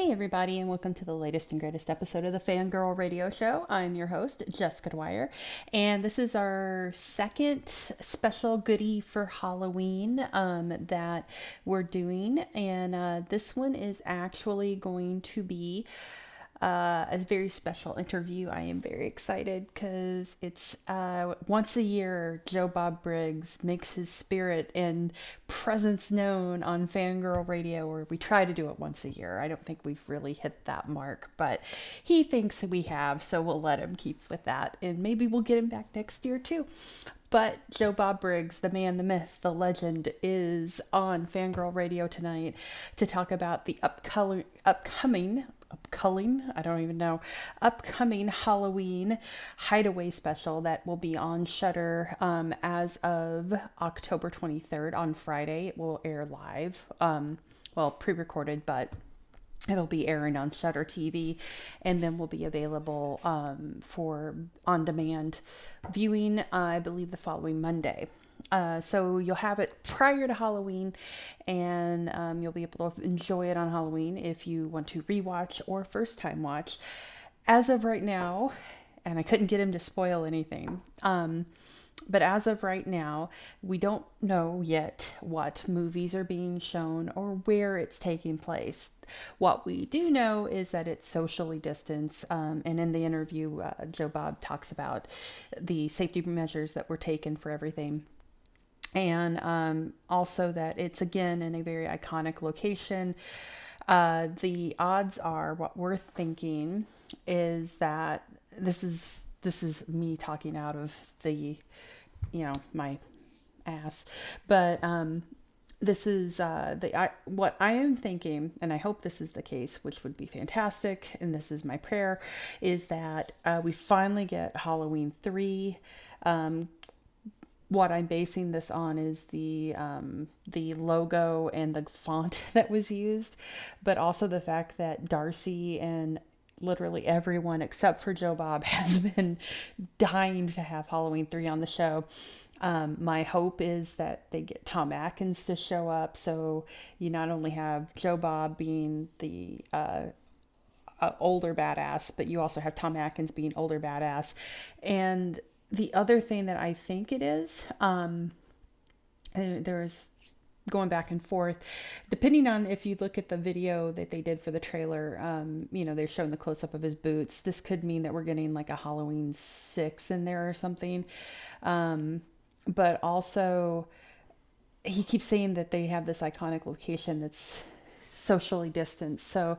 Hey, everybody, and welcome to the latest and greatest episode of the Fangirl Radio Show. I'm your host, Jessica Dwyer, and this is our second special goodie for Halloween um, that we're doing. And uh, this one is actually going to be uh, a very special interview. I am very excited because it's uh, once a year, Joe Bob Briggs makes his spirit and presence known on Fangirl Radio, or we try to do it once a year. I don't think we've really hit that mark, but he thinks we have, so we'll let him keep with that, and maybe we'll get him back next year too. But Joe Bob Briggs, the man, the myth, the legend, is on Fangirl Radio tonight to talk about the upcoming, upcoming upcoming, I don't even know, upcoming Halloween hideaway special that will be on Shudder um, as of October 23rd on Friday. It will air live, um, well, pre recorded, but it'll be airing on Shudder TV and then will be available um, for on demand viewing, uh, I believe, the following Monday. Uh, so you'll have it prior to Halloween, and um, you'll be able to enjoy it on Halloween if you want to rewatch or first time watch. As of right now, and I couldn't get him to spoil anything. Um, but as of right now, we don't know yet what movies are being shown or where it's taking place. What we do know is that it's socially distanced. Um, and in the interview, uh, Joe Bob talks about the safety measures that were taken for everything and um, also that it's again in a very iconic location. Uh, the odds are what we're thinking is that this is this is me talking out of the you know my ass but um this is uh the I what I am thinking and I hope this is the case which would be fantastic and this is my prayer is that uh, we finally get Halloween 3 um what I'm basing this on is the um, the logo and the font that was used, but also the fact that Darcy and literally everyone except for Joe Bob has been dying to have Halloween 3 on the show. Um, my hope is that they get Tom Atkins to show up. So you not only have Joe Bob being the uh, uh, older badass, but you also have Tom Atkins being older badass. And the other thing that I think it is, um, there's going back and forth depending on if you look at the video that they did for the trailer um, you know they're showing the close-up of his boots. This could mean that we're getting like a halloween six in there or something. Um, but also he keeps saying that they have this iconic location that's socially distanced. So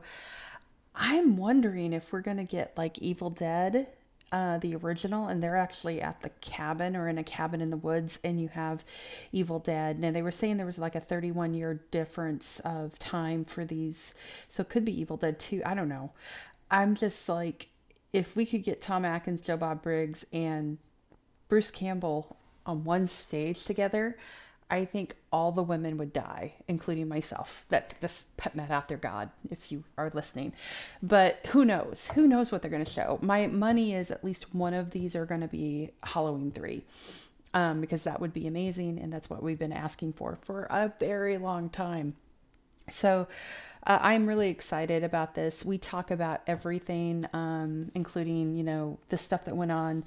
i'm wondering if we're going to get like evil dead uh, the original, and they're actually at the cabin or in a cabin in the woods, and you have Evil Dead. Now, they were saying there was like a 31 year difference of time for these, so it could be Evil Dead 2. I don't know. I'm just like, if we could get Tom Atkins, Joe Bob Briggs, and Bruce Campbell on one stage together, I think all the women would die, including myself. That just put that out there, God, if you are listening. But who knows? Who knows what they're going to show? My money is at least one of these are going to be Halloween 3. Um, because that would be amazing. And that's what we've been asking for for a very long time. So uh, I'm really excited about this. We talk about everything, um, including, you know, the stuff that went on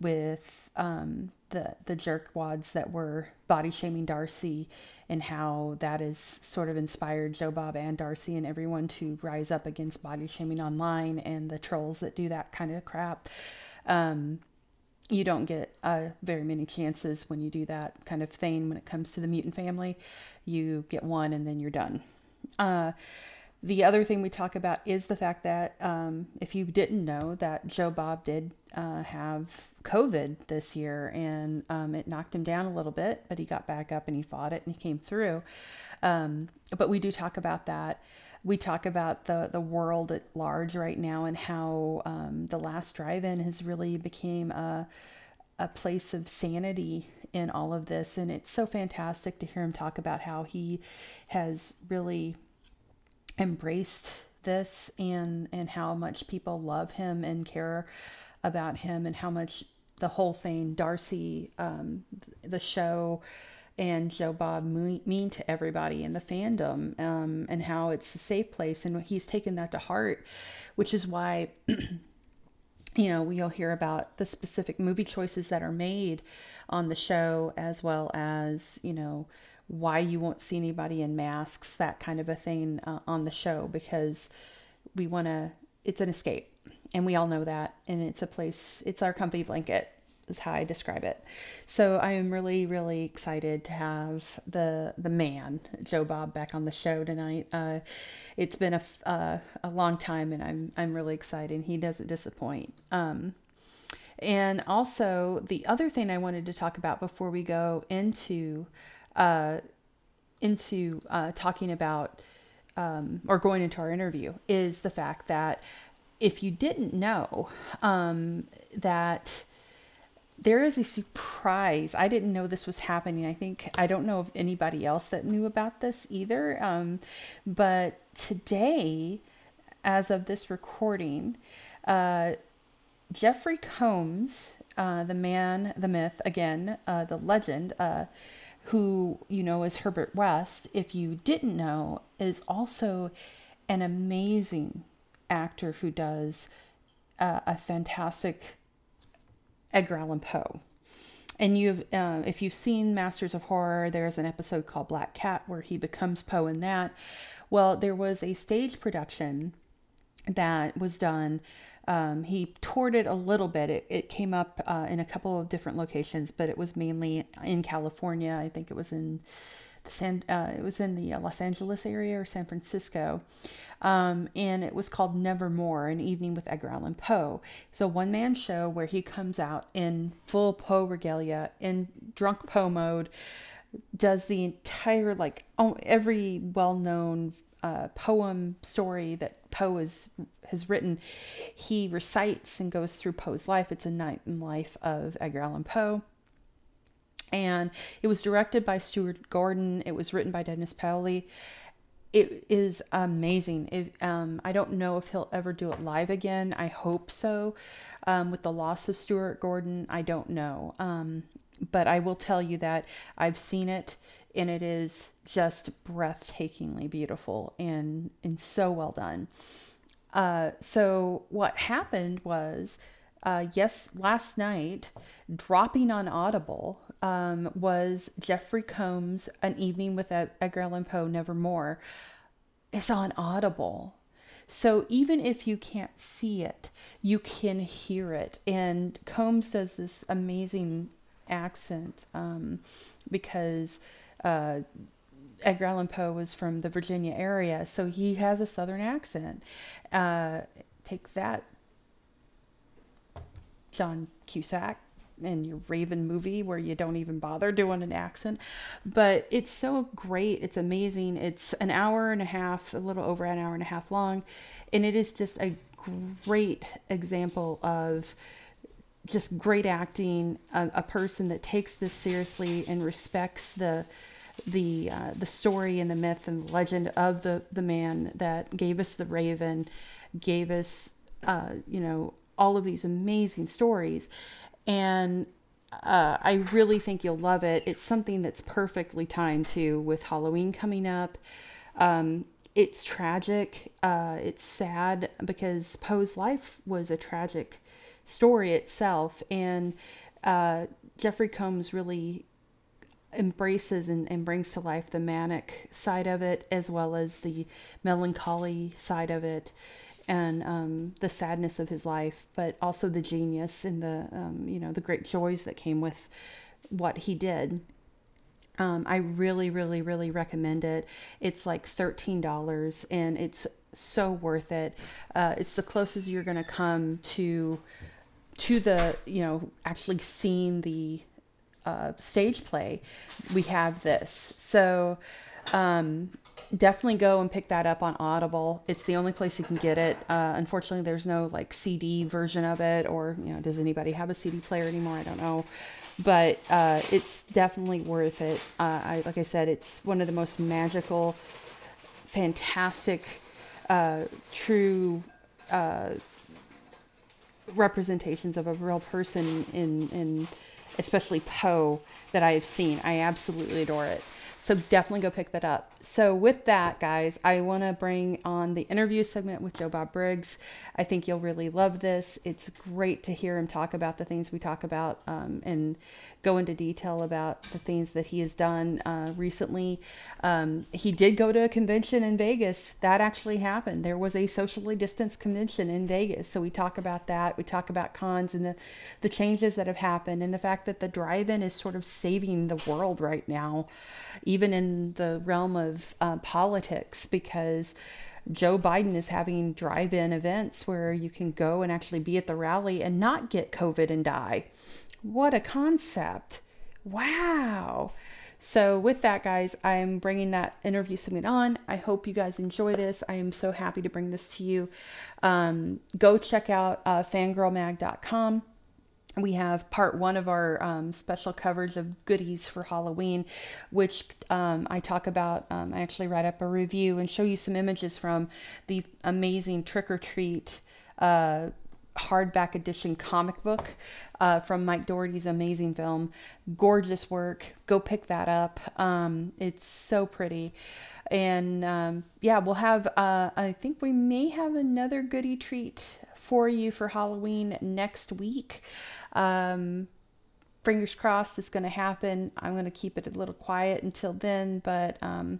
with um, the the jerkwads that were body shaming Darcy and how that has sort of inspired Joe Bob and Darcy and everyone to rise up against body shaming online and the trolls that do that kind of crap. Um, you don't get uh, very many chances when you do that kind of thing when it comes to the mutant family. You get one and then you're done. Uh, the other thing we talk about is the fact that um, if you didn't know that Joe Bob did uh, have COVID this year and um, it knocked him down a little bit, but he got back up and he fought it and he came through. Um, but we do talk about that. We talk about the the world at large right now and how um, the last drive-in has really became a a place of sanity in all of this, and it's so fantastic to hear him talk about how he has really embraced this and and how much people love him and care about him and how much the whole thing darcy um, the show and Joe Bob mean to everybody in the fandom um, and how it's a safe place. And he's taken that to heart, which is why, you know, we'll hear about the specific movie choices that are made on the show, as well as, you know, why you won't see anybody in masks, that kind of a thing uh, on the show, because we want to, it's an escape. And we all know that. And it's a place, it's our comfy blanket is how I describe it. So I am really, really excited to have the the man Joe Bob back on the show tonight. Uh, it's been a, uh, a long time, and I'm I'm really excited. He doesn't disappoint. Um, and also the other thing I wanted to talk about before we go into uh, into uh, talking about um, or going into our interview is the fact that if you didn't know um, that there is a surprise. I didn't know this was happening. I think I don't know of anybody else that knew about this either. Um, but today, as of this recording, uh, Jeffrey Combs, uh, the man, the myth, again, uh, the legend, uh, who you know is Herbert West, if you didn't know, is also an amazing actor who does uh, a fantastic Edgar Allan Poe. And you've, uh, if you've seen Masters of Horror, there's an episode called Black Cat where he becomes Poe in that. Well, there was a stage production that was done. Um, he toured it a little bit. It, it came up uh, in a couple of different locations, but it was mainly in California. I think it was in the San, uh, it was in the uh, Los Angeles area or San Francisco, um, and it was called Nevermore: An Evening with Edgar Allan Poe. So one man show where he comes out in full Poe regalia in drunk Poe mode, does the entire like every well known uh, poem story that Poe is, has written. He recites and goes through Poe's life. It's a night in life of Edgar Allan Poe and it was directed by Stuart Gordon. It was written by Dennis Paoli. It is amazing. If um, I don't know if he'll ever do it live again. I hope so. Um, with the loss of Stuart Gordon, I don't know. Um, but I will tell you that I've seen it, and it is just breathtakingly beautiful and and so well done. Uh, so what happened was, uh, yes, last night, dropping on Audible um, was Jeffrey Combs' An Evening with Edgar Allan Poe, Nevermore. It's on Audible. So even if you can't see it, you can hear it. And Combs does this amazing accent um, because uh, Edgar Allan Poe was from the Virginia area, so he has a southern accent. Uh, take that, John Cusack in your Raven movie where you don't even bother doing an accent. But it's so great. It's amazing. It's an hour and a half, a little over an hour and a half long. And it is just a great example of just great acting, a, a person that takes this seriously and respects the the uh, the story and the myth and the legend of the the man that gave us the Raven, gave us uh, you know all of these amazing stories, and uh, I really think you'll love it. It's something that's perfectly timed too with Halloween coming up. Um, it's tragic. Uh, it's sad because Poe's life was a tragic story itself, and uh, Jeffrey Combs really embraces and, and brings to life the manic side of it as well as the melancholy side of it and um, the sadness of his life, but also the genius and the um, you know the great joys that came with what he did. Um, I really, really, really recommend it. It's like thirteen dollars, and it's so worth it. Uh, it's the closest you're going to come to to the you know actually seeing the uh, stage play. We have this, so um, definitely go and pick that up on Audible. It's the only place you can get it. Uh, unfortunately, there's no like CD version of it, or you know, does anybody have a CD player anymore? I don't know, but uh, it's definitely worth it. Uh, I like I said, it's one of the most magical, fantastic, uh, true uh, representations of a real person in in especially Poe, that I have seen. I absolutely adore it. So definitely go pick that up. So with that, guys, I want to bring on the interview segment with Joe Bob Briggs. I think you'll really love this. It's great to hear him talk about the things we talk about um, and go into detail about the things that he has done uh, recently. Um, he did go to a convention in Vegas. That actually happened. There was a socially distanced convention in Vegas. So we talk about that. We talk about cons and the, the changes that have happened and the fact that the drive in is sort of saving the world right now, even in the realm of uh, politics, because. Joe Biden is having drive in events where you can go and actually be at the rally and not get COVID and die. What a concept. Wow. So, with that, guys, I'm bringing that interview segment on. I hope you guys enjoy this. I am so happy to bring this to you. Um, go check out uh, fangirlmag.com. We have part one of our um, special coverage of goodies for Halloween, which um, I talk about. Um, I actually write up a review and show you some images from the amazing trick or treat uh, hardback edition comic book uh, from Mike Dougherty's amazing film. Gorgeous work. Go pick that up. Um, it's so pretty. And um, yeah, we'll have, uh, I think we may have another goody treat for you for Halloween next week. Um, fingers crossed it's going to happen. I'm going to keep it a little quiet until then, but um,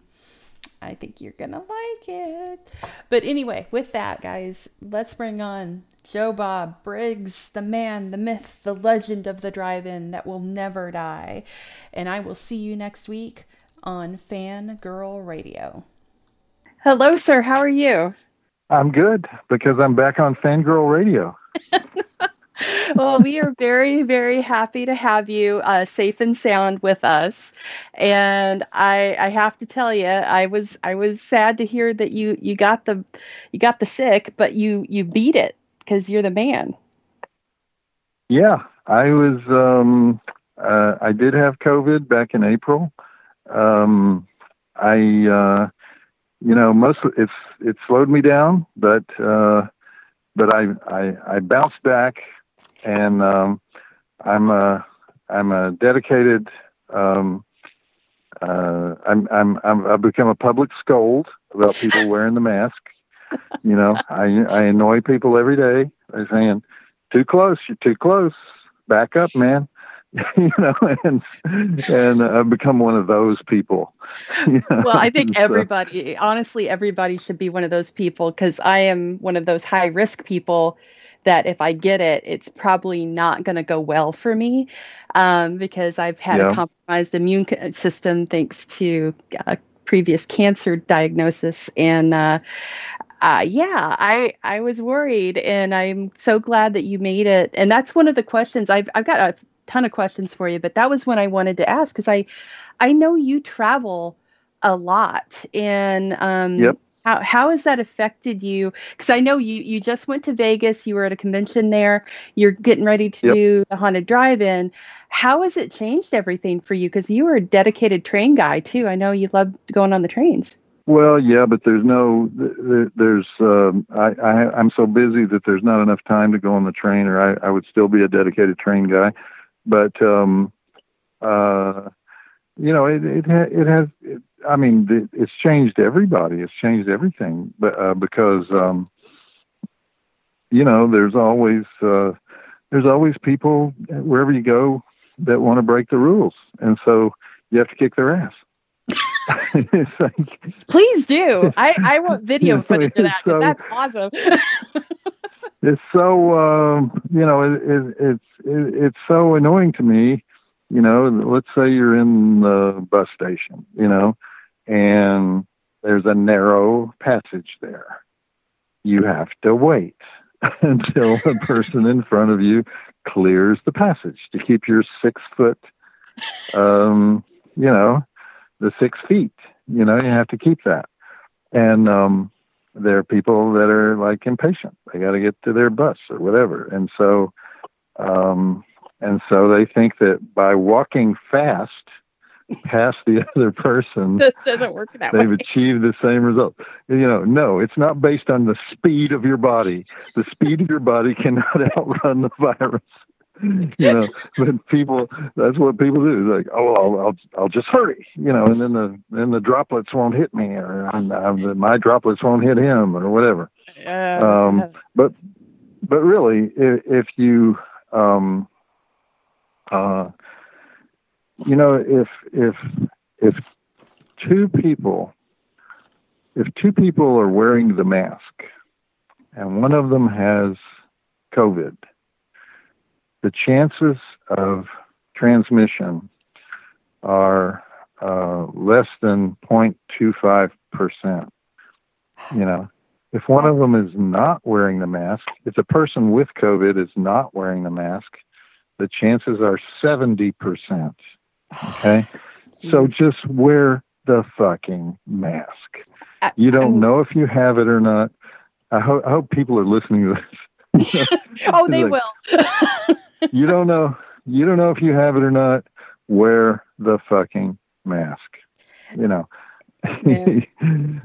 I think you're going to like it. But anyway, with that, guys, let's bring on Joe Bob Briggs, the man, the myth, the legend of the drive in that will never die. And I will see you next week on Fangirl Radio. Hello, sir. How are you? I'm good because I'm back on Fangirl Radio. well, we are very, very happy to have you uh, safe and sound with us. And I, I have to tell you, I was, I was sad to hear that you, you got the, you got the sick, but you, you beat it because you're the man. Yeah, I was. Um, uh, I did have COVID back in April. Um, I, uh, you know, most it's it slowed me down, but uh, but I, I I bounced back, and um, I'm a I'm a dedicated. Um, uh, I'm, I'm I'm I've become a public scold about people wearing the mask you know, I I annoy people every day by saying, "Too close, you're too close. Back up, man." you know, and and I've become one of those people. You know? Well, I think everybody, so, honestly, everybody should be one of those people because I am one of those high risk people that if I get it, it's probably not going to go well for me um, because I've had yeah. a compromised immune system thanks to a previous cancer diagnosis, and uh, uh, yeah, I I was worried, and I'm so glad that you made it. And that's one of the questions I've I've got a ton of questions for you, but that was one I wanted to ask because I I know you travel a lot, and um, yep. how how has that affected you? Because I know you you just went to Vegas, you were at a convention there, you're getting ready to yep. do the haunted drive-in. How has it changed everything for you? Because you were a dedicated train guy too. I know you love going on the trains. Well, yeah, but there's no, there's, um, I, I, I'm so busy that there's not enough time to go on the train, or I, I would still be a dedicated train guy. But, um, uh, you know, it, it, ha- it has, it, I mean, it, it's changed everybody. It's changed everything, but, uh, because, um, you know, there's always, uh, there's always people wherever you go that want to break the rules. And so you have to kick their ass. Like, Please do. I, I want video footage of that. So, that's awesome. it's so um, you know it, it, it's it, it's so annoying to me. You know, let's say you're in the bus station, you know, and there's a narrow passage there. You have to wait until the person in front of you clears the passage to keep your six foot um, you know the six feet. You know, you have to keep that. And um, there are people that are like impatient. They got to get to their bus or whatever. And so, um, and so they think that by walking fast past the other person, this doesn't work that they've way. achieved the same result. You know, no, it's not based on the speed of your body. The speed of your body cannot outrun the virus. you know, but people, that's what people do. Like, oh, I'll, I'll, I'll just hurry, you know, and then the, then the droplets won't hit me or my droplets won't hit him or whatever. um, but, but really, if, if you, um, uh, you know, if, if, if two people, if two people are wearing the mask and one of them has COVID, the chances of transmission are uh, less than 0.25%. You know, if one of them is not wearing the mask, if the person with COVID is not wearing the mask, the chances are 70%. Okay. so just wear the fucking mask. You don't know if you have it or not. I, ho- I hope people are listening to this. oh, they like, will. you don't know. You don't know if you have it or not. Wear the fucking mask. You know.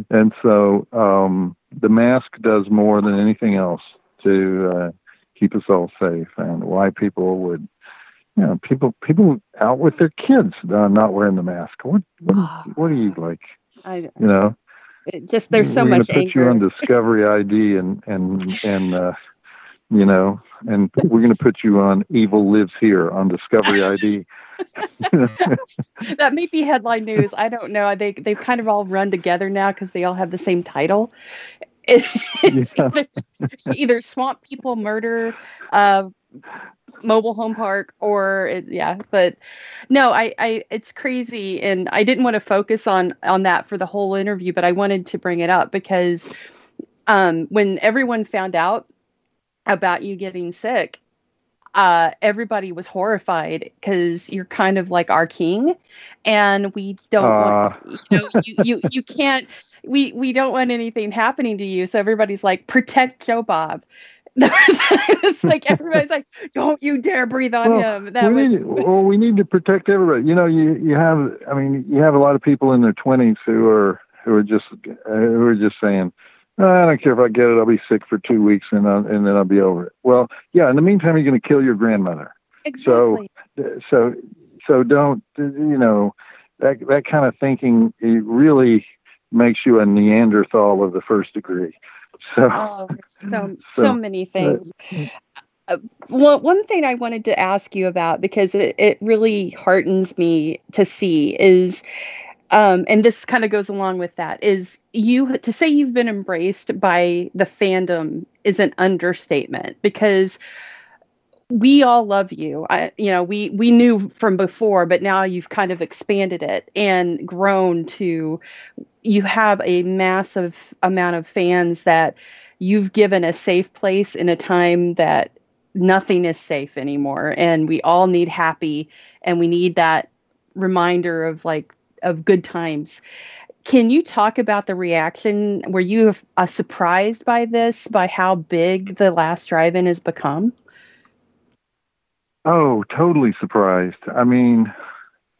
and so um, the mask does more than anything else to uh, keep us all safe, and why people would you know, people people out with their kids uh, not wearing the mask. What what, what are you like? I you know. It just there's so much put anger. you on Discovery ID and and and uh, you know, and we're going to put you on Evil Lives Here on Discovery ID. that may be headline news. I don't know. They they've kind of all run together now because they all have the same title. It's yeah. either, either, swamp people murder, uh, mobile home park or it, yeah but no I, I it's crazy and i didn't want to focus on on that for the whole interview but i wanted to bring it up because um when everyone found out about you getting sick uh, everybody was horrified because you're kind of like our king, and we don't uh. want you know you, you you can't we we don't want anything happening to you. So everybody's like protect Joe Bob, it's like everybody's like, "Don't you dare breathe on well, him." That we was... need, well, we need to protect everybody. You know, you you have, I mean, you have a lot of people in their twenties who are who are just who are just saying, oh, "I don't care if I get it. I'll be sick for two weeks and I'll, and then I'll be over it." Well, yeah. In the meantime, you're going to kill your grandmother. Exactly. So, uh, so, so don't you know that that kind of thinking it really makes you a Neanderthal of the first degree. So, oh, so, so, so many things. Uh, well, one thing I wanted to ask you about because it, it really heartens me to see is, um, and this kind of goes along with that, is you to say you've been embraced by the fandom is an understatement because we all love you. I, you know, we we knew from before, but now you've kind of expanded it and grown to you have a massive amount of fans that you've given a safe place in a time that nothing is safe anymore and we all need happy and we need that reminder of like of good times. Can you talk about the reaction? Were you uh, surprised by this by how big the last drive-in has become? Oh totally surprised. I mean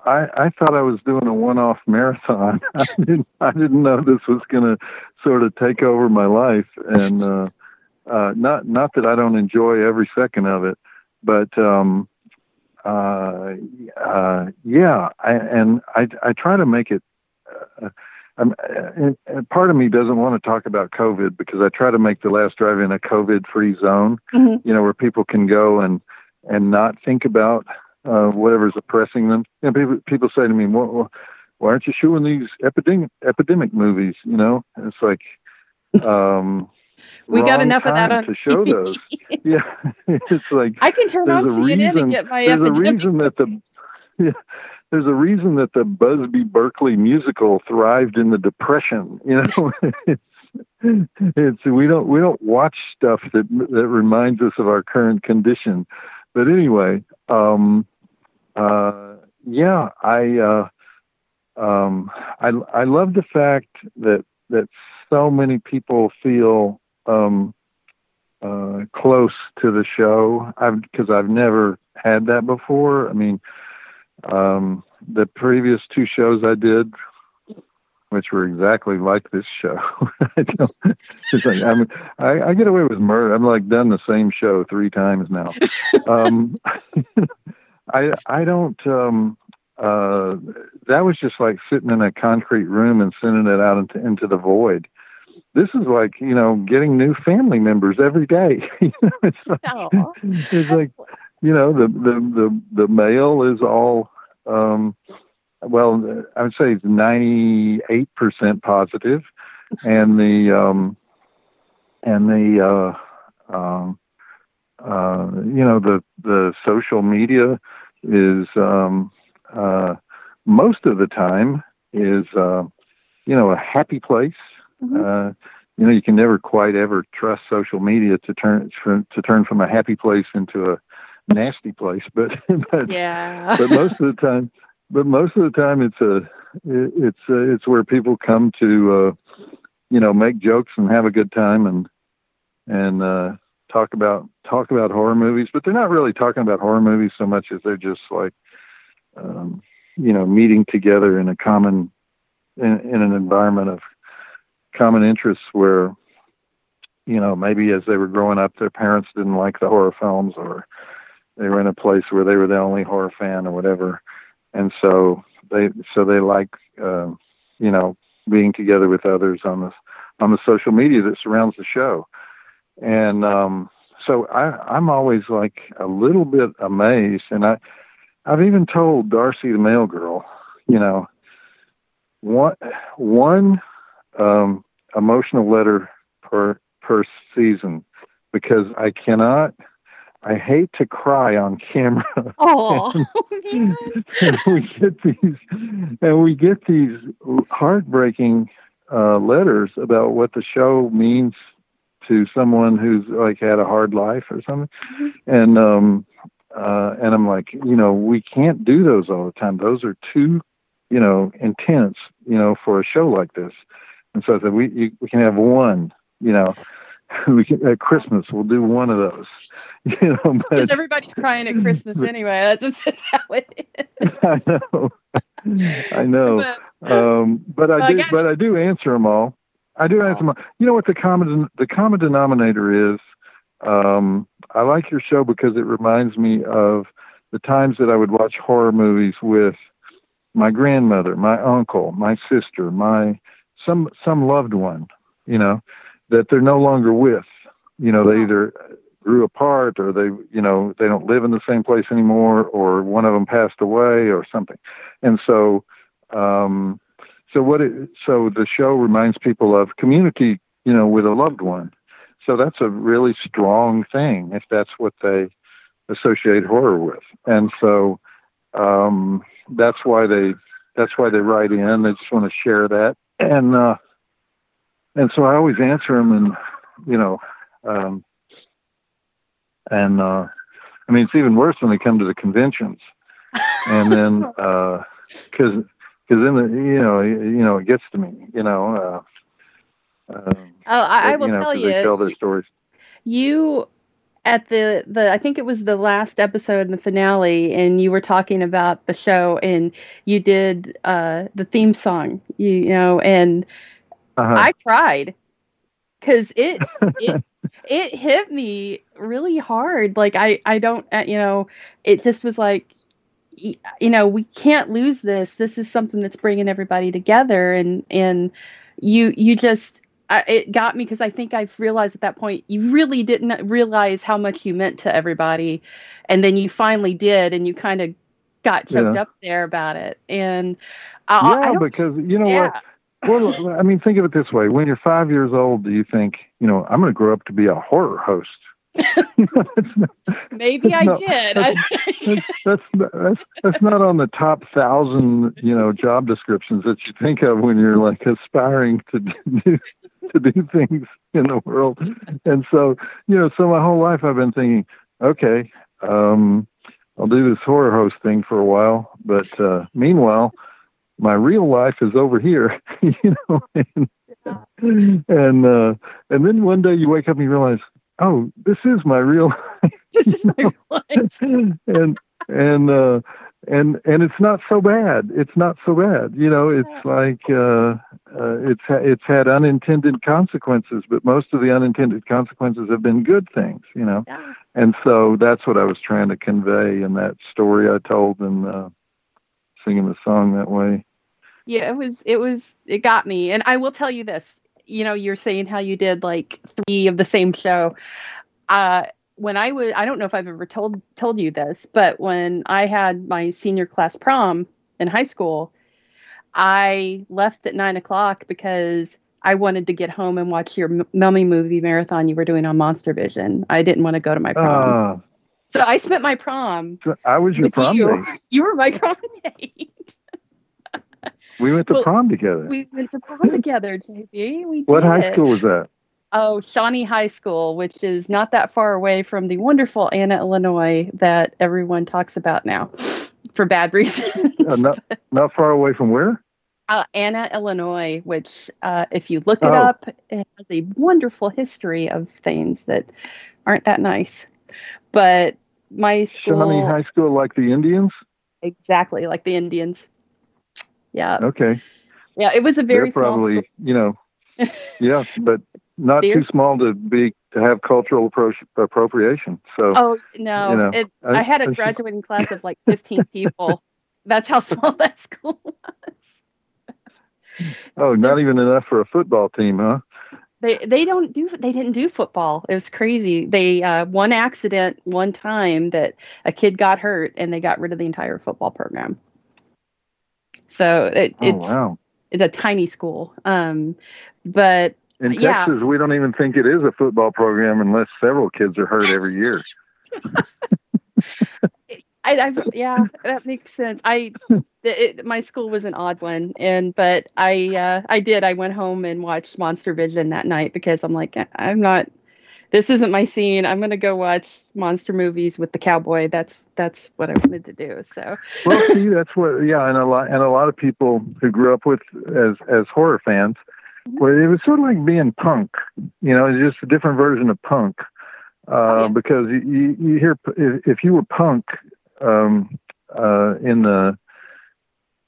I, I thought I was doing a one-off marathon. I didn't I didn't know this was going to sort of take over my life, and uh, uh, not not that I don't enjoy every second of it, but um, uh, uh, yeah, I, and I I try to make it. Uh, I'm, and, and part of me doesn't want to talk about COVID because I try to make the last drive-in a COVID-free zone, mm-hmm. you know, where people can go and and not think about uh, whatever's oppressing them. You know, people people say to me, well, "Why aren't you showing these epidemic epidemic movies?" You know, and it's like, um, we got enough of that on to show those. yeah, it's like I can turn on CNN reason, and get my there's epidemic. a reason that the yeah, there's a reason that the Busby Berkeley musical thrived in the Depression. You know. it's, it's we don't we don't watch stuff that that reminds us of our current condition but anyway um, uh, yeah, I, uh, um, I, I love the fact that, that so many people feel, um, uh, close to the show. I've, cause I've never had that before. I mean, um, the previous two shows I did, which were exactly like this show. I, like, I'm, I, I get away with murder. I've like done the same show three times now. Um, I I don't. Um, uh, that was just like sitting in a concrete room and sending it out into, into the void. This is like you know getting new family members every day. it's, like, it's like you know the the the the mail is all um, well I would say it's ninety eight percent positive, and the um, and the uh, um, uh, you know the the social media is um, uh, most of the time is uh, you know a happy place. Mm-hmm. Uh, you know you can never quite ever trust social media to turn to turn from a happy place into a nasty place, but but yeah. but most of the time, but most of the time it's a it's a, it's where people come to uh, you know make jokes and have a good time and and uh, talk about talk about horror movies, but they're not really talking about horror movies so much as they're just like, um, you know, meeting together in a common in, in an environment of common interests where, you know, maybe as they were growing up, their parents didn't like the horror films, or they were in a place where they were the only horror fan, or whatever, and so they so they like, uh, you know, being together with others on the on the social media that surrounds the show. And um, so I, I'm always like a little bit amazed, and I, I've even told Darcy the mail girl, you know, one one um, emotional letter per per season because I cannot. I hate to cry on camera. Oh, and, and, we get these, and we get these heartbreaking uh, letters about what the show means to someone who's like had a hard life or something. Mm-hmm. And um uh and I'm like, you know, we can't do those all the time. Those are too, you know, intense, you know, for a show like this. And so I said, we you, we can have one, you know, we can at Christmas we'll do one of those. You know, because everybody's crying at Christmas anyway. That's just how it is. I know, I know. But, um, but I do, but I do answer them all. I do have some. You know what the common the common denominator is? Um, I like your show because it reminds me of the times that I would watch horror movies with my grandmother, my uncle, my sister, my some some loved one. You know that they're no longer with. You know they either grew apart or they you know they don't live in the same place anymore or one of them passed away or something and so um so what it, so the show reminds people of community, you know, with a loved one. So that's a really strong thing if that's what they associate horror with. And so um, that's why they that's why they write in. They just want to share that. And uh, and so I always answer them, and you know, um, and uh, I mean it's even worse when they come to the conventions, and then because uh, because then the, you know you know it gets to me you know uh, uh, oh I, I will you know, tell you they tell their stories. you at the the I think it was the last episode in the finale, and you were talking about the show, and you did uh, the theme song, you, you know, and uh-huh. I cried because it it it hit me really hard. Like I I don't uh, you know it just was like you know we can't lose this this is something that's bringing everybody together and and you you just I, it got me because I think I've realized at that point you really didn't realize how much you meant to everybody, and then you finally did, and you kind of got choked yeah. up there about it. And I, yeah, I because you know yeah. what? Well, I mean, think of it this way: when you're five years old, do you think, you know, I'm going to grow up to be a horror host? Maybe I not, did. That's, that's, that's, that's not on the top thousand, you know, job descriptions that you think of when you're like aspiring to do to do things in the world. And so, you know, so my whole life I've been thinking, okay, um, I'll do this horror host thing for a while, but uh, meanwhile, my real life is over here, you know. And, and uh, and then one day you wake up and you realize, oh, this is my real life. this is my life. and and uh, and and it's not so bad. It's not so bad. You know, it's like uh, uh, it's it's had unintended consequences, but most of the unintended consequences have been good things. You know, Yeah. and so that's what I was trying to convey in that story I told and uh, singing the song that way. yeah it was it was it got me and i will tell you this you know you're saying how you did like three of the same show. Uh when i was i don't know if i've ever told told you this but when i had my senior class prom in high school i left at nine o'clock because i wanted to get home and watch your mummy movie marathon you were doing on monster vision. I didn't want to go to my prom. Uh, so i spent my prom so I was your prom you. you were my prom date We went to Well, prom together. we went to prom together jb we what did. high school was that? Oh, Shawnee High School, which is not that far away from the wonderful Anna, Illinois, that everyone talks about now for bad reasons. Uh, not, not far away from where? uh, Anna, Illinois, which, uh, if you look it Oh. up, it has a wonderful history of things that aren't that nice. But my school, Shawnee High School, like the Indians. exactly like the Indians. Yeah, Okay, yeah, it was a very they're small probably school. you know, yeah, but not too small to be to have cultural appro- appropriation. So Oh no, you know, it, I, had I a should- graduating class of like 15 people. That's how small that school was. oh, not even enough for a football team, huh? They they don't do they didn't do football. It was crazy. They uh, one accident one time that a kid got hurt and they got rid of the entire football program. So it, Oh it's wow. it's a tiny school. Um, but In yeah. Texas, we don't even think it is a football program unless several kids are hurt every year. I, I've, yeah, that makes sense. I, it, my school was an odd one, and but I, uh, I did. I went home and watched Monster Vision that night because I'm like, I'm not. This isn't my scene. I'm gonna go watch monster movies with the cowboy. That's that's what I wanted to do. So well, see, that's what, yeah, and a lot, and a lot of people who grew up with as as horror fans, where it was sort of like being punk, you know, it's just a different version of punk, uh, Oh, yeah. because you, you hear if, if you were punk um, uh, in the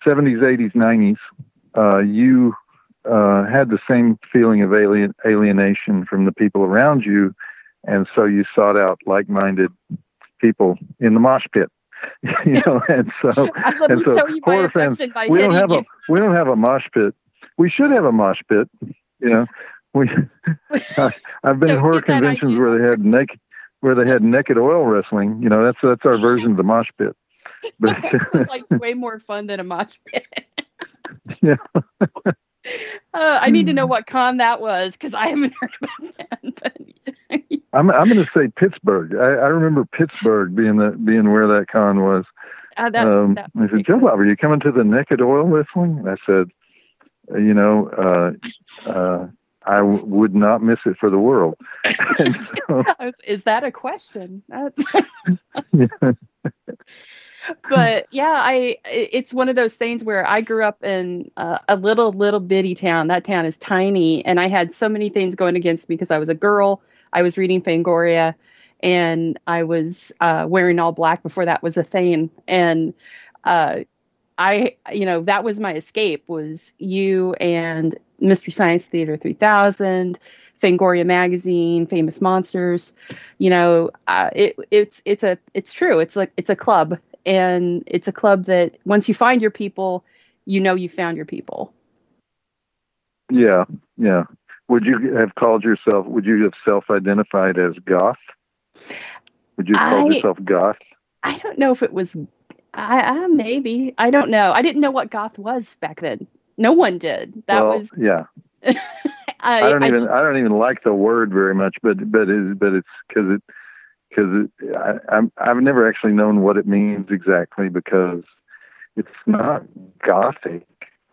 seventies, eighties, nineties, uh, you uh, had the same feeling of alien alienation from the people around you, and so you sought out like-minded people in the mosh pit. you know, and so and me so you horror fans, we don't have a again. we don't have a mosh pit. We should have a mosh pit. You know, we I, I've been to horror conventions where they had naked where they had naked oil wrestling. You know, that's that's our version of the mosh pit. But it's like way more fun than a mosh pit. Yeah. Uh, I need to know what con that was because I haven't heard about that. But I'm I'm going to say Pittsburgh. I, I remember Pittsburgh being the being where that con was. uh, that, um, that I said, Joe. Bob, are you coming to the naked oil wrestling? And I said, you know, uh, uh, I w- would not miss it for the world. so, was, is that a question? That's, yeah. But yeah, I it's one of those things where I grew up in uh, a little little bitty town. That town is tiny, and I had so many things going against me because I was a girl. I was reading Fangoria, and I was uh, wearing all black before that was a thing, and uh, I you know that was my escape was you and Mystery Science Theater 3000. Fangoria magazine, Famous Monsters, you know, uh, it, it's it's a it's true. It's like it's a club, and it's a club that once you find your people, you know you found your people. yeah, yeah. Would you have called yourself? Would you have self-identified as goth? Would you call yourself goth? I don't know if it was, I, I maybe I don't know. I didn't know what goth was back then. No one did. That well, was yeah. I, I don't I even did- I don't even like the word very much, but but it, but it's because it because I've never actually known what it means exactly because it's not gothic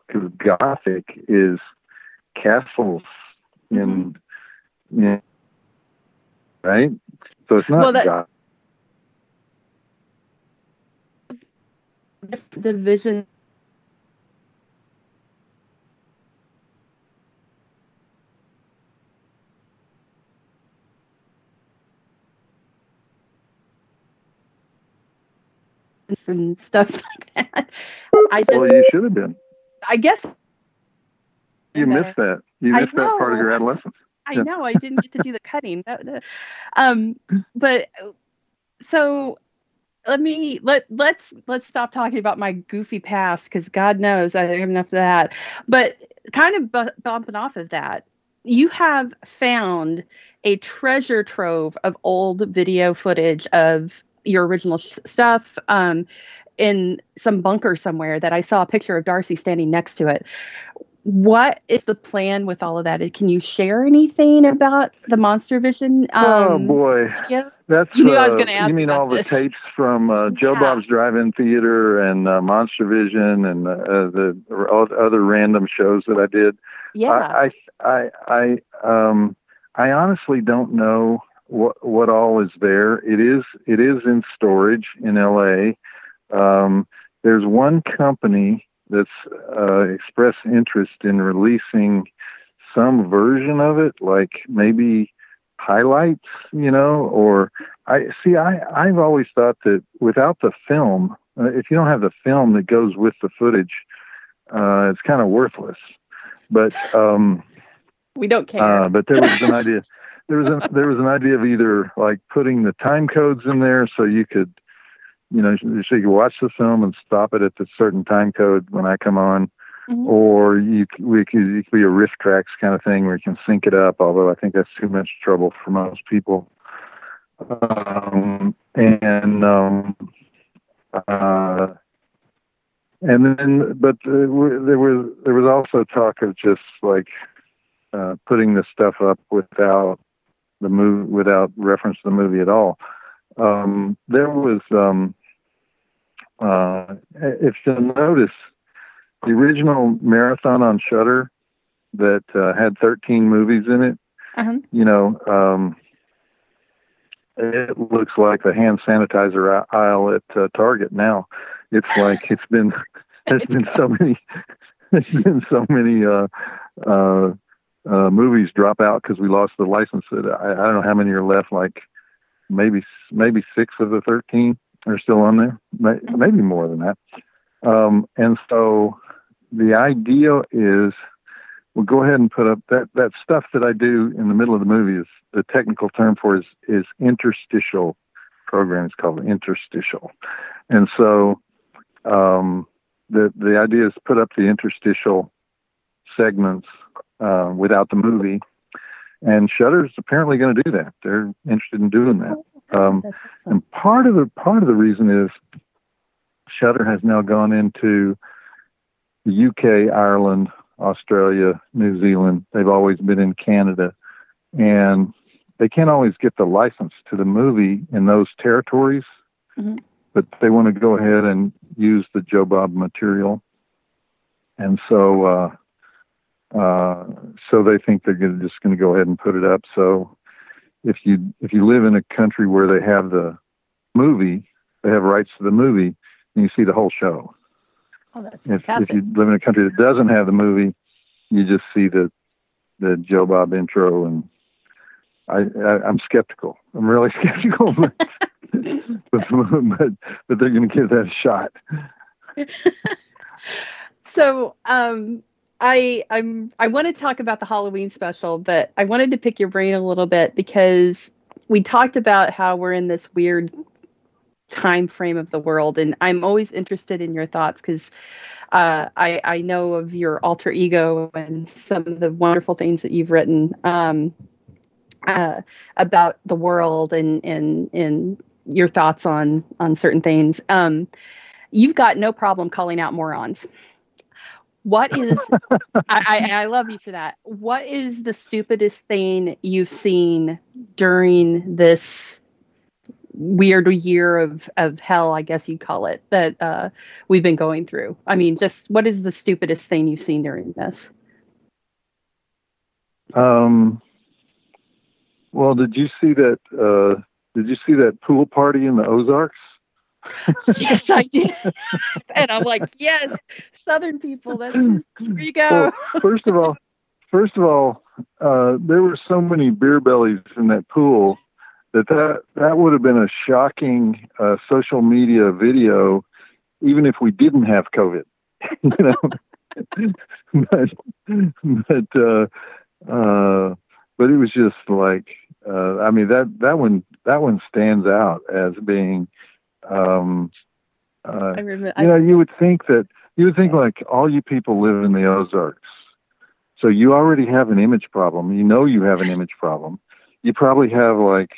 because gothic is castles in mm-hmm. yeah right so it's not Well, that- goth. the vision. And stuff like that. I just, well, you should have been. I guess you missed that. You missed that part of your adolescence. I yeah. know. I didn't get to do the cutting. Um, but so let me let let's let's stop talking about my goofy past because God knows I have enough of that. But kind of bu- bumping off of that, you have found a treasure trove of old video footage of your original sh- stuff um, in some bunker somewhere that I saw a picture of Darcy standing next to it what is the plan with all of that? Can you share anything about the Monster Vision? Oh, um, oh boy, videos? that's you knew uh, I was going to ask. You mean all this. the tapes from uh, Joe yeah. Bob's Drive-In Theater and uh, Monster Vision and uh, the other random shows that I did? Yeah, I, I, I, um, I honestly don't know what what all is there. It is it is in storage in L.A. Um, there's one company that's uh, expressed interest in releasing some version of it, like maybe highlights, you know, or I see. I I've always thought that without the film, uh, if you don't have the film that goes with the footage, uh, it's kind of worthless. But um, we don't care. Uh, but there was an idea. There was a, there was an idea of either like putting the time codes in there so you could you know, so you can watch the film and stop it at a certain time code when I come on, mm-hmm. or you we could, it could be a riff tracks kind of thing where you can sync it up. Although I think that's too much trouble for most people. Um, and um, uh, and then, but there was there was also talk of just like uh, putting this stuff up without the movie, without reference to the movie at all. Um, there was um, uh, if you'll notice, the original marathon on Shudder that uh, had 13 movies in it, uh-huh. you know, um, it looks like the hand sanitizer aisle at uh, Target now. It's like it's been there's been so many there's been so many uh, uh, uh, movies drop out because we lost the license. I, I don't know how many are left. Like maybe maybe six of the 13 are still on there, maybe more than that. Um, and so the idea is we'll go ahead and put up that, that stuff that I do in the middle of the movie is the technical term for is, is interstitial program. It's called interstitial. And so um, the, the idea is put up the interstitial segments uh, without the movie. And Shudder's apparently going to do that. They're interested in doing that. Um, awesome. And part of the part of the reason is Shudder has now gone into the UK, Ireland, Australia, New Zealand. They've always been in Canada, and they can't always get the license to the movie in those territories. Mm-hmm. But they want to go ahead and use the Joe Bob material, and so uh, uh, so they think they're gonna, just going to go ahead and put it up. So if you if you live in a country where they have the movie, they have rights to the movie, and you see the whole show. Oh, that's if, fantastic. If you live in a country that doesn't have the movie, you just see the the Joe Bob intro, and I, I am skeptical. I'm really skeptical, but but, but, but they're going to give that a shot. so, um, I I'm I want to talk about the Halloween special, but I wanted to pick your brain a little bit because we talked about how we're in this weird time frame of the world, and I'm always interested in your thoughts because uh, I I know of your alter ego and some of the wonderful things that you've written um, uh, about the world and and and your thoughts on on certain things. Um, you've got no problem calling out morons what is I, I, I love you for that. What is the stupidest thing you've seen during this weird year of of hell i guess you'd call it that uh, we've been going through? I mean just what is the stupidest thing you've seen during this? Um well did you see that uh did you see that pool party in the ozarks yes, I did. and I'm like, yes, Southern people. That's here you go. Well, first of all, first of all, uh, there were so many beer bellies in that pool that that, that would have been a shocking uh, social media video, even if we didn't have COVID. you know, but but uh, uh, but it was just like uh, I mean that that one that one stands out as being. Um, uh, I remember, you know, you would think that you would think like all you people live in the Ozarks, so you already have an image problem. You know you have an image problem. You probably have like,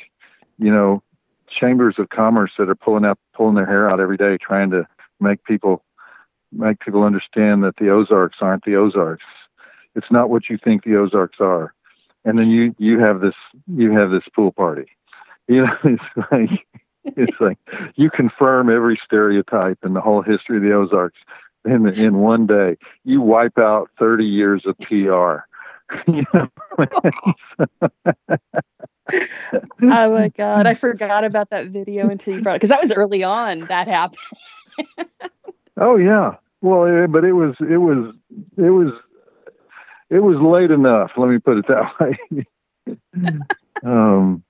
you know, chambers of commerce that are pulling up, pulling their hair out every day, trying to make people make people understand that the Ozarks aren't the Ozarks. It's not what you think the Ozarks are. And then you you have this you have this pool party. You know, it's like it's like you confirm every stereotype in the whole history of the Ozarks in in one day. You wipe out 30 years of PR. oh my god, I forgot about that video until you brought it because that was early on that happened. oh yeah, well, but it was it was it was it was late enough. Let me put it that way. um,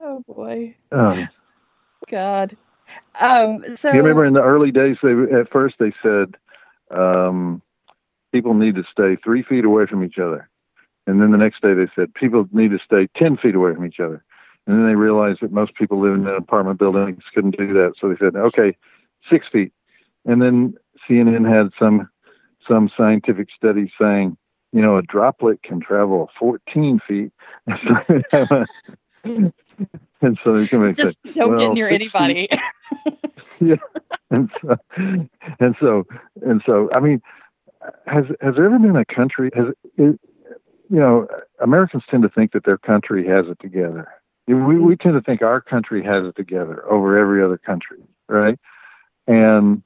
oh boy. Um, God. Um, so you remember in the early days, they at first they said um, people need to stay three feet away from each other, and then the next day they said people need to stay ten feet away from each other, and then they realized that most people living in apartment buildings couldn't do that, so they said okay, six feet, and then CNN had some some scientific study saying you know, a droplet can travel 14 feet. and so they can make just say, don't well, get near anybody. yeah, and so, and so and so. I mean, has has there ever been a country? Has it, you know, Americans tend to think that their country has it together. We we tend to think our country has it together over every other country, right? And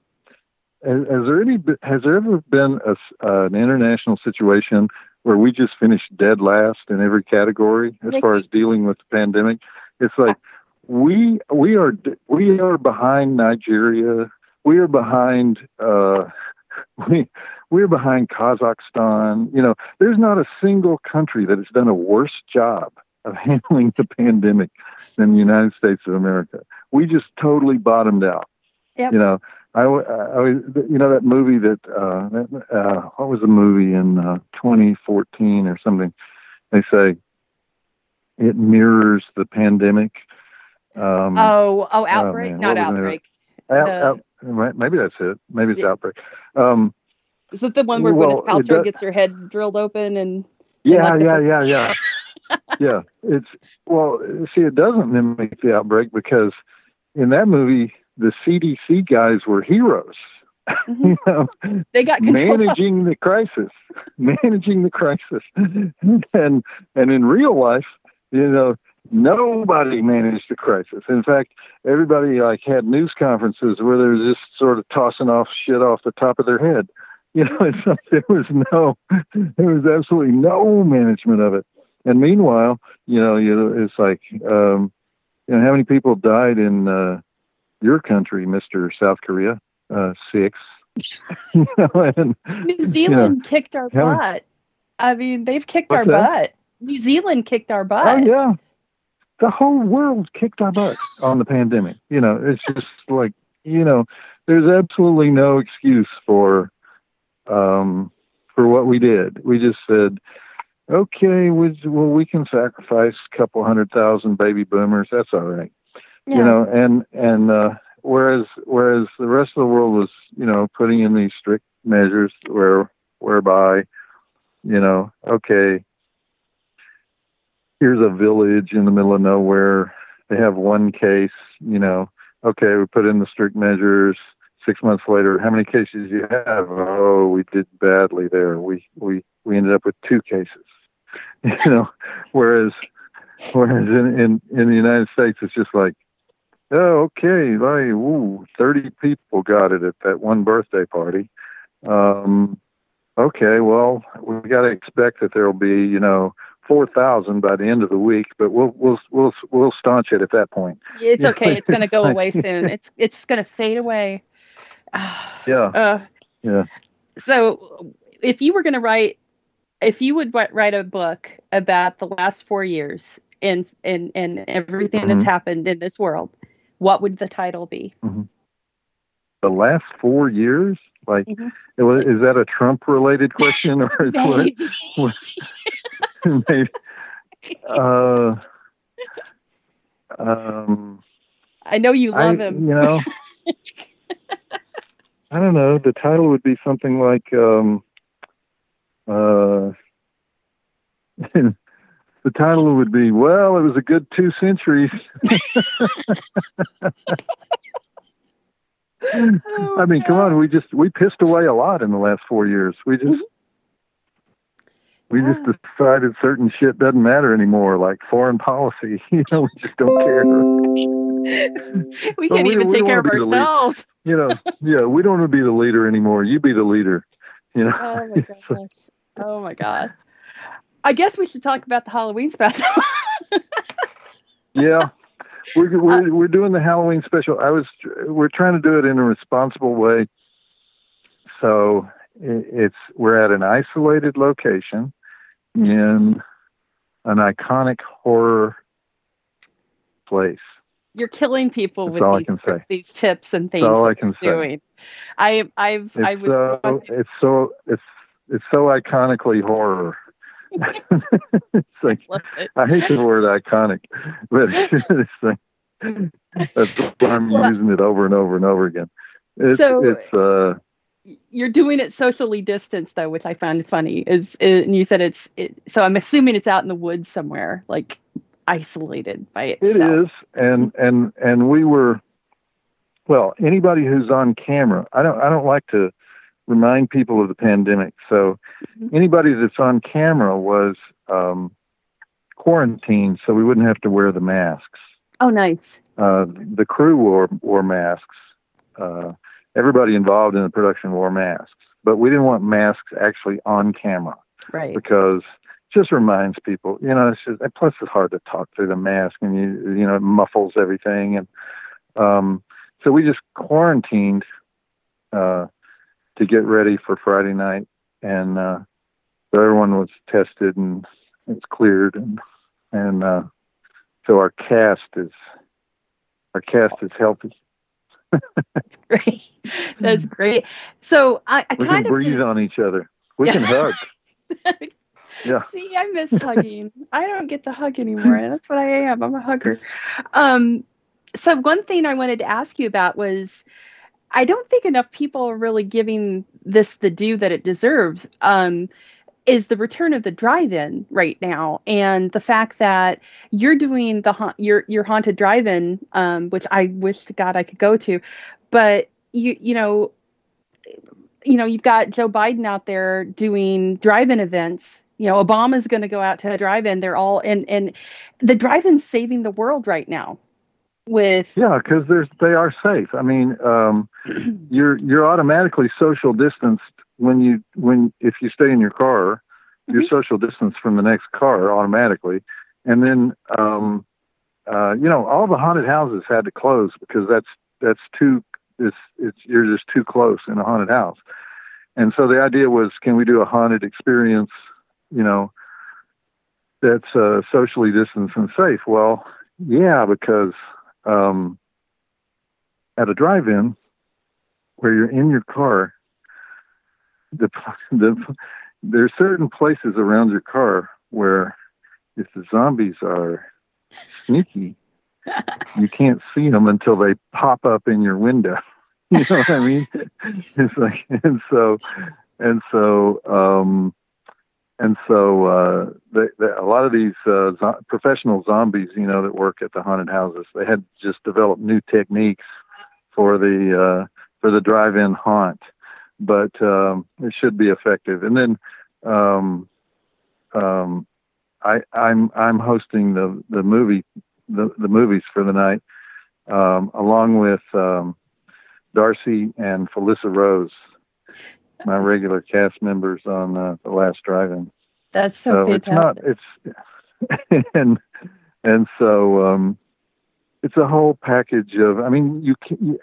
has, has there any has there ever been a, uh, an international situation where we just finished dead last in every category as far as dealing with the pandemic? It's like we we are we are behind Nigeria. We are behind uh, we we're behind Kazakhstan. You know, there's not a single country that has done a worse job of handling the pandemic than the United States of America. We just totally bottomed out. Yep. You know, I, I, you know that movie that uh, uh, what was the movie in uh, 2014 or something? They say it mirrors the pandemic. Um, oh, oh, outbreak, oh, not outbreak. Out, the... out, maybe that's it. Maybe it's yeah. outbreak. Um, Is it the one where well, Gwyneth Paltrow does, gets her head drilled open and? Yeah, and like yeah, yeah, yeah, yeah. It's well, see, it doesn't mimic the outbreak because in that movie the CDC guys were heroes. Mm-hmm. you know, they got managing the crisis, managing the crisis, and and in real life, you know, nobody managed the crisis. In fact, everybody like had news conferences where they were just sort of tossing off shit off the top of their head. You know, it's like there was no, there was absolutely no management of it. And meanwhile, you know, you know, it's like, um, you know, how many people died in uh, your country, Mister South Korea, uh, six. and, New Zealand you know, kicked our butt. I mean, they've kicked our that? butt. New Zealand kicked our butt. Oh yeah, the whole world kicked our butt on the pandemic. You know, it's just like you know, there's absolutely no excuse for um, for what we did. We just said, okay, we, well, we can sacrifice a couple hundred thousand baby boomers. That's all right yeah. you know, and and uh, whereas whereas the rest of the world was, you know, putting in these strict measures where whereby, you know, okay, here's a village in the middle of nowhere. They have one case, you know, okay, we put in the strict measures. Six months later, how many cases you have? Oh, we did badly there. We we we ended up with two cases. You know, whereas whereas in, in in the United States, it's just like oh, okay, like, ooh, 30 people got it at that one birthday party. Um, okay, well, we got to expect that there'll be, you know, 4,000 by the end of the week, but we'll, we'll, we'll, we'll staunch it at that point. It's okay. It's going to go away soon. It's, it's going to fade away. yeah. Uh, yeah. So if you were going to write, if you would write a book about the last four years and and and everything mm-hmm. that's happened in this world, what would the title be? Mm-hmm. The last four years, like, mm-hmm. is that a Trump related question or what? what maybe, uh, um, I know you love I, him. You know, I don't know. The title would be something like um, uh, the title would be well it was a good two centuries oh, i mean come on we just we pissed away a lot in the last four years we just we just decided certain shit doesn't matter anymore like foreign policy. You know we just don't care. We can't we, even we take care of ourselves. You know yeah we don't want to be the leader anymore. You be the leader you know? Oh my gosh. Oh my gosh. I guess we should talk about the Halloween special. yeah, we're, we're uh, we're doing the Halloween special. I was we're trying to do it in a responsible way. So it's we're at an isolated location in an iconic horror place. You're killing people That's with these, these tips and things. That's all I can doing. say. I I've it's I was. So, it's so it's it's so iconically horror it's like I hate the word iconic, but it's like, that's why I'm using it over and over and over again. It's, so it's uh, you're doing it socially distanced though, which I found funny. Is, is and you said it's it, so I'm assuming it's out in the woods somewhere, like isolated by itself. It is, and and and we were well. Anybody who's on camera, I don't I don't like to remind people of the pandemic. So mm-hmm. anybody that's on camera was um, quarantined, so we wouldn't have to wear the masks. Oh, nice. Uh, the crew wore wore masks. Uh, everybody involved in the production wore masks, but we didn't want masks actually on camera, right? Because it just reminds people, you know. It's just, plus, it's hard to talk through the mask, and you you know it muffles everything, and um, so we just quarantined uh, to get ready for Friday night, and uh, so everyone was tested and it's cleared, and and uh, so our cast is our cast is healthy. That's great. That's great. So I, I we kind can breathe on each other. We yeah. can hug. yeah. See, I miss hugging. I don't get to hug anymore. That's what I am. I'm a hugger. Um, so one thing I wanted to ask you about was I don't think enough people are really giving this the due that it deserves. Um, is the return of the drive-in right now, and the fact that you're doing the ha- your your haunted drive-in, um, which I wish to God I could go to, but you you know, you know you've got Joe Biden out there doing drive-in events. You know, Obama's going to go out to a drive-in. They're all and and the drive-in's saving the world right now with yeah because there's they are safe i mean um, you're you're automatically social distanced when you when if you stay in your car mm-hmm. you're social distance from the next car automatically. And then um, uh, you know all the haunted houses had to close because that's that's too it's it's you're just too close in a haunted house. And so the idea was can we do a haunted experience you know that's uh, socially distanced and safe? Well yeah because um, at a drive-in where you're in your car, the, the there are certain places around your car where if the zombies are sneaky, you can't see them until they pop up in your window. you know what I mean? it's like, and so, and so, um, and so uh, they, they, a lot of these uh, zo- professional zombies, you know, that work at the haunted houses, they had just developed new techniques for the uh, for the drive-in haunt, but um, it should be effective. And then um, um, I, I'm I'm hosting the the movie the, the movies for the night, um, along with um, Darcy and Felissa Rose my regular cast members on uh, the last drive-in. That's so, so fantastic. It's not. It's and and so um, it's a whole package of. I mean, you can you,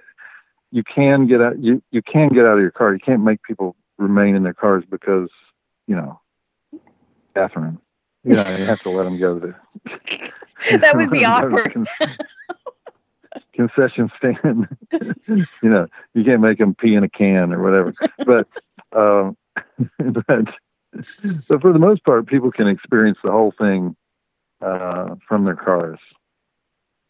you can get out. You you can get out of your car. You can't make people remain in their cars because you know bathroom. you know, you have to let them go to. that would be awkward. concession stand. you know, you can't make them pee in a can or whatever. But, um, but, but for the most part, people can experience the whole thing uh, from their cars,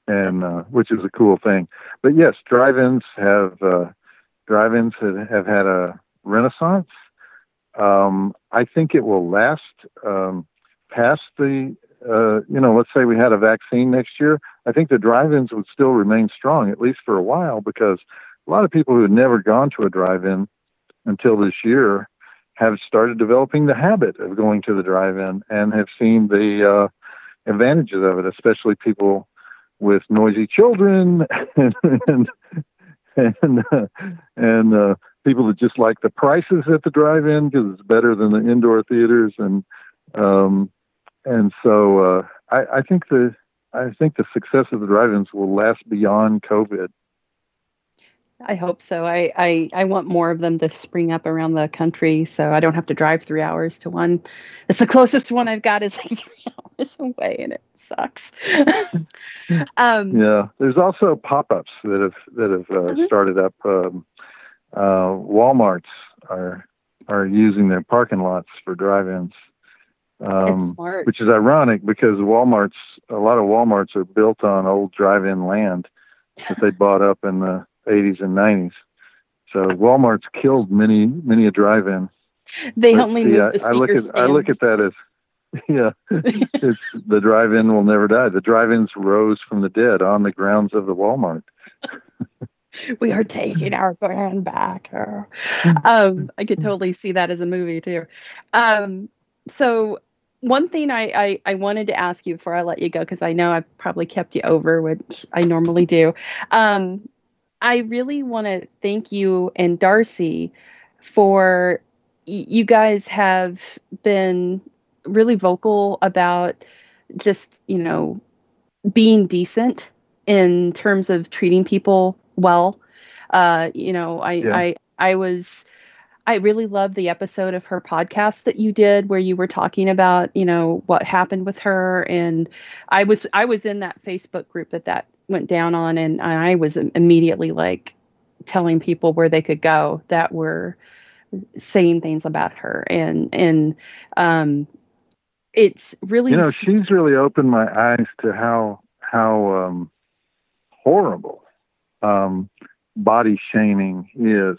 and uh, which is a cool thing. But yes, drive-ins have uh, drive-ins have, have had a renaissance. Um, I think it will last um, past the uh, you know, let's say we had a vaccine next year, I think the drive-ins would still remain strong at least for a while because a lot of people who had never gone to a drive-in until this year have started developing the habit of going to the drive-in and have seen the uh, advantages of it, especially people with noisy children and and and, uh, and uh, people that just like the prices at the drive-in because it's better than the indoor theaters and um, and so uh, I, I think the I think the success of the drive-ins will last beyond COVID. I hope so. I, I, I want more of them to spring up around the country so I don't have to drive three hours to one. It's the closest one I've got is hours away and it sucks. um, yeah. There's also pop-ups that have, that have uh, mm-hmm. started up. Um, uh, Walmarts are, are using their parking lots for drive-ins. Um, which is ironic because Walmart's a lot of Walmarts are built on old drive-in land that they bought up in the 80s and 90s. So Walmart's killed many many a drive-in. They but only see, moved the I, I look at stands. I look at that as yeah, it's the drive-in will never die. The drive-ins rose from the dead on the grounds of the Walmart. we are taking our brand back. um, I could totally see that as a movie too. Um, so one thing I, I, I, wanted to ask you before I let you go, because I know I've probably kept you over, which I normally do. Um, I really want to thank you and Darcy for you guys have been really vocal about just, you know, being decent in terms of treating people well. Uh, you know, I, yeah. I, I was I really love the episode of her podcast that you did where you were talking about, you know, what happened with her and I was I was in that Facebook group that that went down on and I was immediately like telling people where they could go that were saying things about her and and um it's really You know, she's really opened my eyes to how how um horrible um body shaming is.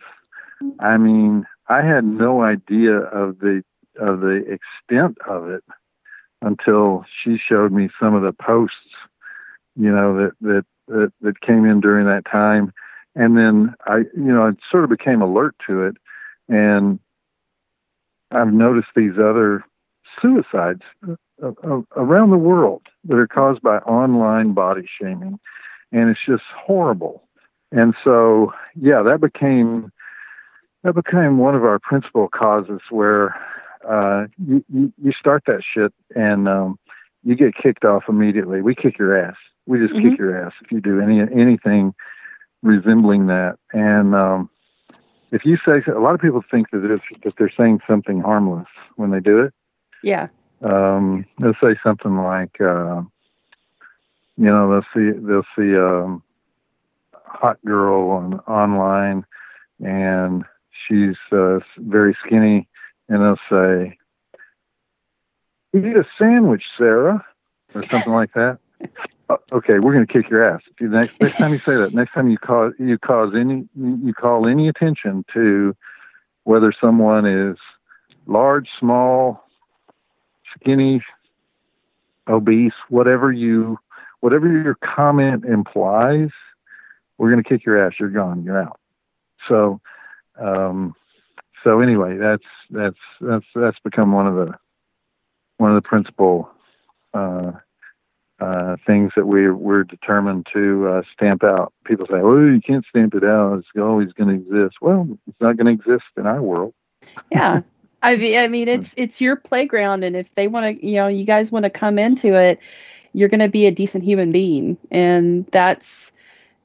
I mean, I had no idea of the of the extent of it until she showed me some of the posts, you know, that that that, that came in during that time, and then I, you know, I sort of became alert to it, and I've noticed these other suicides around the world that are caused by online body shaming, and it's just horrible. And so, yeah, that became that became one of our principal causes where uh, you, you, you start that shit and um, you get kicked off immediately. We kick your ass. We just mm-hmm. kick your ass if you do any anything resembling that. And um, if you say a lot of people think that if, that they're saying something harmless when they do it. Yeah. Um, they'll say something like, uh, you know, they'll see they'll see a um, hot girl on online and she's uh, very skinny, and they'll say, "Eat a sandwich, Sarah," or something like that. Uh, okay, we're going to kick your ass. If you, next next time you say that, next time you cause you cause any you call any attention to whether someone is large, small, skinny, obese, whatever you whatever your comment implies, we're going to kick your ass. You're gone. You're out. So um, so anyway, that's that's that's that's become one of the one of the principal uh, uh, things that we we're determined to uh, stamp out. People say, "Oh, you can't stamp it out; it's always going to exist." Well, it's not going to exist in our world. Yeah, I mean, I mean, it's it's your playground, and if they want to, you know, you guys want to come into it, you're going to be a decent human being, and that's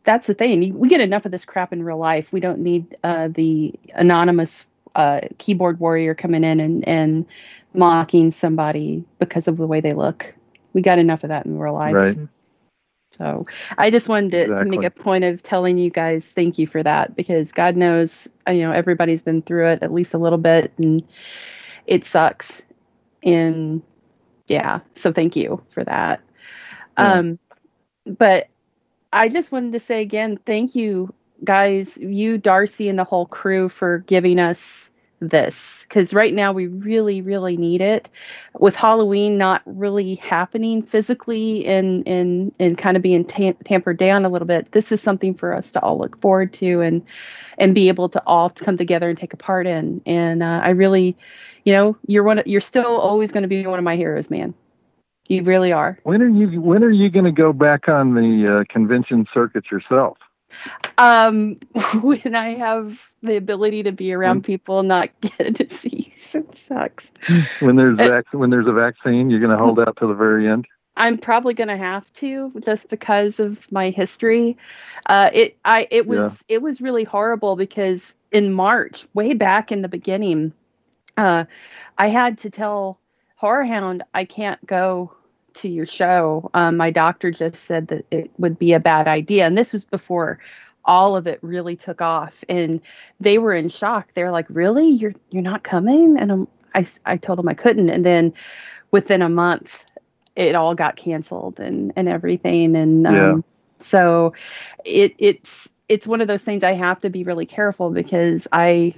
that's the thing. We get enough of this crap in real life. We don't need uh, the anonymous a keyboard warrior coming in and and mocking somebody because of the way they look. We got enough of that in real life. Right. So I just wanted to, Exactly. to make a point of telling you guys thank you for that because God knows uh, you know everybody's been through it at least a little bit and it sucks. And yeah, so thank you for that. Yeah. Um but I just wanted to say again, thank you guys, you Darcy and the whole crew for giving us this because right now we really really need it. With halloween not really happening physically and and and kind of being tam- tampered down a little bit this is something for us to all look forward to and and be able to all come together and take a part in. And uh, i really you know you're one of, you're still always going to be one of my heroes man. You really are. When are you when are you going to go back on the uh, convention circuit yourself? Um when i have the ability to be around people and not get a disease it sucks When there's Uh, vac- when there's a vaccine, you're going to hold out to the very end. I'm probably going to have to just because of my history. Uh, it I it was it was really horrible because in March, way back in the beginning, uh, I had to tell Horrorhound I can't go to your show. Um, my doctor just said that it would be a bad idea, and this was before all of it really took off, and they were in shock. They're like, "Really? You're you're not coming?" And I'm, I I told them I couldn't, and then within a month it all got canceled and and everything and um, Yeah. so it it's it's one of those things I have to be really careful because I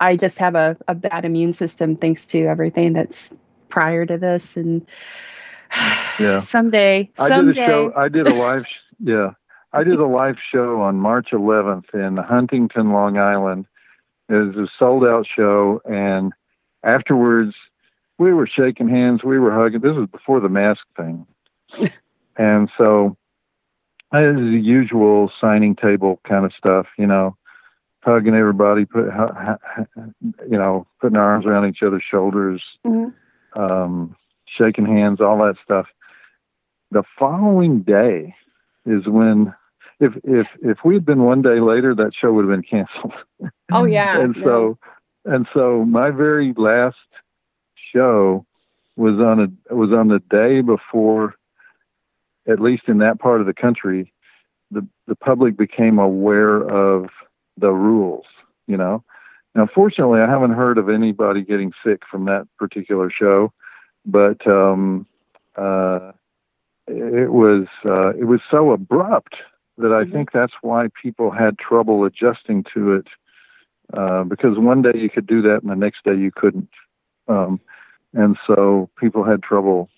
I just have a, a bad immune system thanks to everything that's prior to this and Yeah. someday I did a show. I did a live. Yeah, I did a live show on March 11th in Huntington, Long Island. It was a sold out show, and afterwards, we were shaking hands, we were hugging. This was before the mask thing, and so as the usual signing table kind of stuff, you know, hugging everybody, put you know, putting our arms around each other's shoulders, Mhm. um, shaking hands, all that stuff. The following day is when, if if if we'd been one day later, that show would have been canceled. oh yeah and no. so, and so my very last show was on a was on the day before, at least in that part of the country, the the public became aware of the rules. You know. Now, fortunately, I haven't heard of anybody getting sick from that particular show, but um, uh, it was uh, it was so abrupt that I Mhm. think that's why people had trouble adjusting to it. Uh, because one day you could do that, and the next day you couldn't, um, and so people had trouble,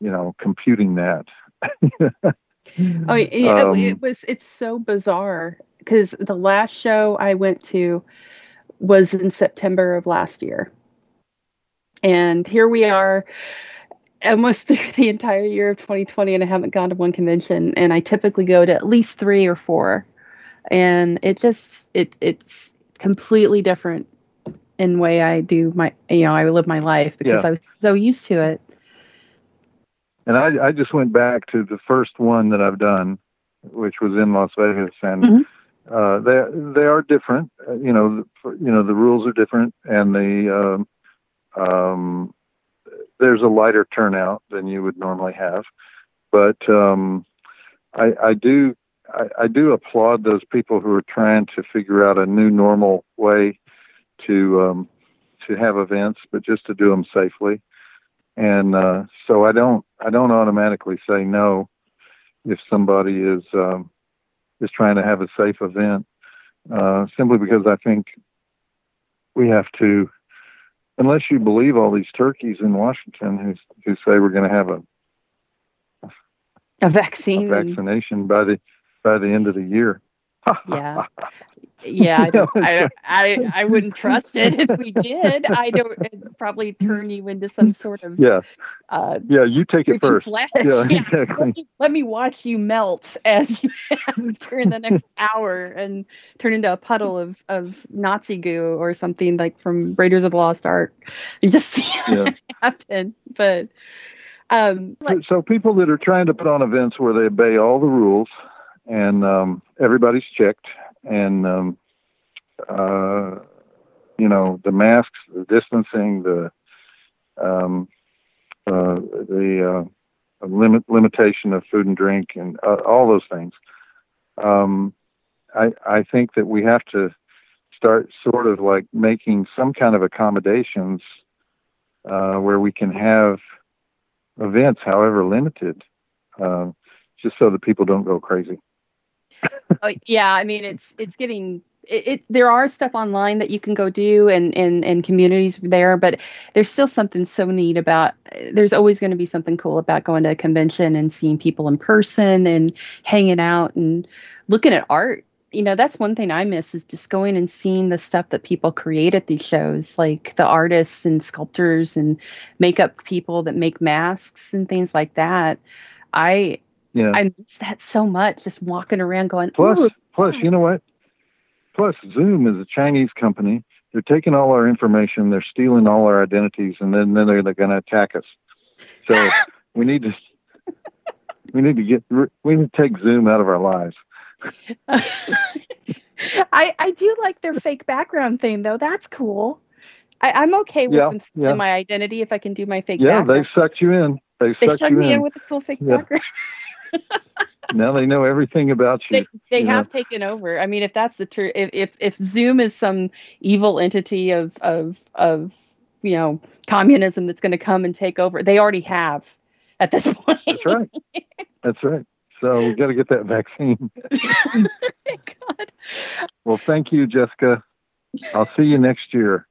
you know, computing that. Oh yeah, Um, it was. It's so bizarre because the last show I went to was in September of last year, and here we are, almost through the entire year of 2020, and I haven't gone to one convention. And I typically go to at least three or four, and it just it it's completely different in way I do my you know I live my life because Yeah. I was so used to it. And I, I just went back to the first one that I've done, which was in Las Vegas, and Mhm. uh, they they are different. Uh, you know, the, you know the rules are different, and the um, um, there's a lighter turnout than you would normally have. But um, I, I do I, I do applaud those people who are trying to figure out a new normal way to um, to have events, but just to do them safely and uh, so I don't I don't automatically say no if somebody is um, is trying to have a safe event uh, simply because I think we have to unless you believe all these turkeys in Washington who who say we're going to have a, A a vaccine. and- vaccination by the by the end of the year. Yeah. yeah, I don't, I, don't- I, I wouldn't trust it if we did. I don't it'd probably turn you into some sort of yeah, uh, yeah. You take it first. flesh. Yeah, Yeah, exactly. Let, me, let me watch you melt as you during the next hour and turn into a puddle of, of Nazi goo or something like from Raiders of the Lost Ark. You just see Yeah. it happen. But um, So- so people that are trying to put on events where they obey all the rules and um, everybody's checked and um, uh, you know, the masks, the distancing, the um, uh, the uh, limit limitation of food and drink, and uh, all those things. Um, I I think that we have to start sort of like making some kind of accommodations uh, where we can have events, however limited, uh, just so that people don't go crazy. Oh, yeah, I mean it's it's getting it, it, there are stuff online that you can go do and and and communities there but there's still something so neat about there's always going to be something cool about going to a convention and seeing people in person and hanging out and looking at art. You know that's one thing i miss is just going and seeing the stuff that people create at these shows like the artists and sculptors and makeup people that make masks and things like that. I yeah. I miss that so much. Just walking around going. Plus, plus, you know what? Plus, Zoom is a Chinese company. They're taking all our information. They're stealing all our identities, and then, then they're, they're going to attack us. So we need to we need to get we need to take Zoom out of our lives. I I do like their fake background thing though. That's cool. I, am okay with yeah, them yeah. my identity if I can do my fake. Yeah, background. they sucked you in. They, they sucked, me in. in with the cool fake yeah. background. now they know everything about you. They, they you have know? taken over. I mean, if that's the truth, if, if if Zoom is some evil entity of of of you know communism that's going to come and take over, they already have at this point. That's right. That's right. So we got to get that vaccine. God. Well, thank you, Jessica. I'll see you next year.